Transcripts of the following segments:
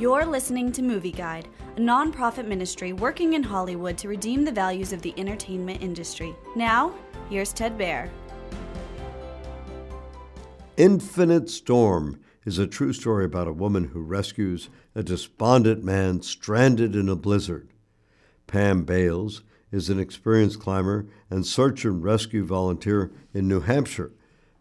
You're listening to Movie Guide, a nonprofit ministry working in Hollywood to redeem the values of the entertainment industry. Now, here's Ted Baehr. Infinite Storm is a true story about a woman who rescues a despondent man stranded in a blizzard. Pam Bales is an experienced climber and search and rescue volunteer in New Hampshire.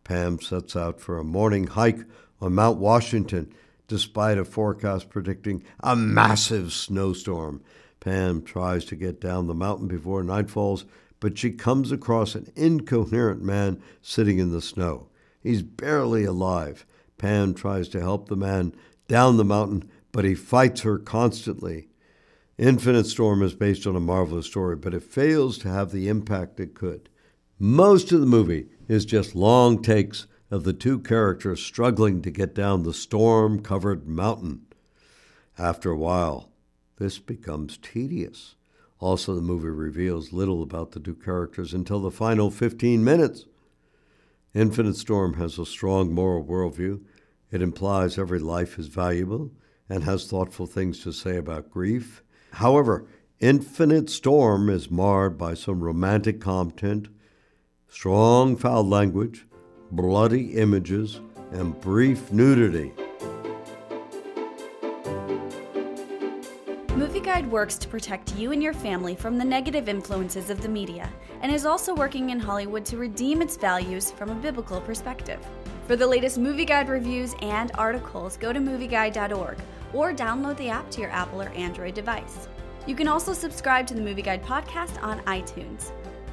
Pam sets out for a morning hike on Mount Washington despite a forecast predicting a massive snowstorm. Pam tries to get down the mountain before night falls, but she comes across an incoherent man sitting in the snow. He's barely alive. Pam tries to help the man down the mountain, but he fights her constantly. Infinite Storm is based on a marvelous story, but it fails to have the impact it could. Most of the movie is just long takes of the two characters struggling to get down the storm covered mountain. After a while, this becomes tedious. Also, the movie reveals little about the two characters until the final 15 minutes. Infinite Storm has a strong moral worldview. It implies every life is valuable and has thoughtful things to say about grief. However, Infinite Storm is marred by some romantic content, strong foul language, bloody images, and brief nudity. Movie Guide works to protect you and your family from the negative influences of the media and is also working in Hollywood to redeem its values from a biblical perspective. For the latest Movie Guide reviews and articles, go to movieguide.org or download the app to your Apple or Android device. You can also subscribe to the Movie Guide podcast on iTunes.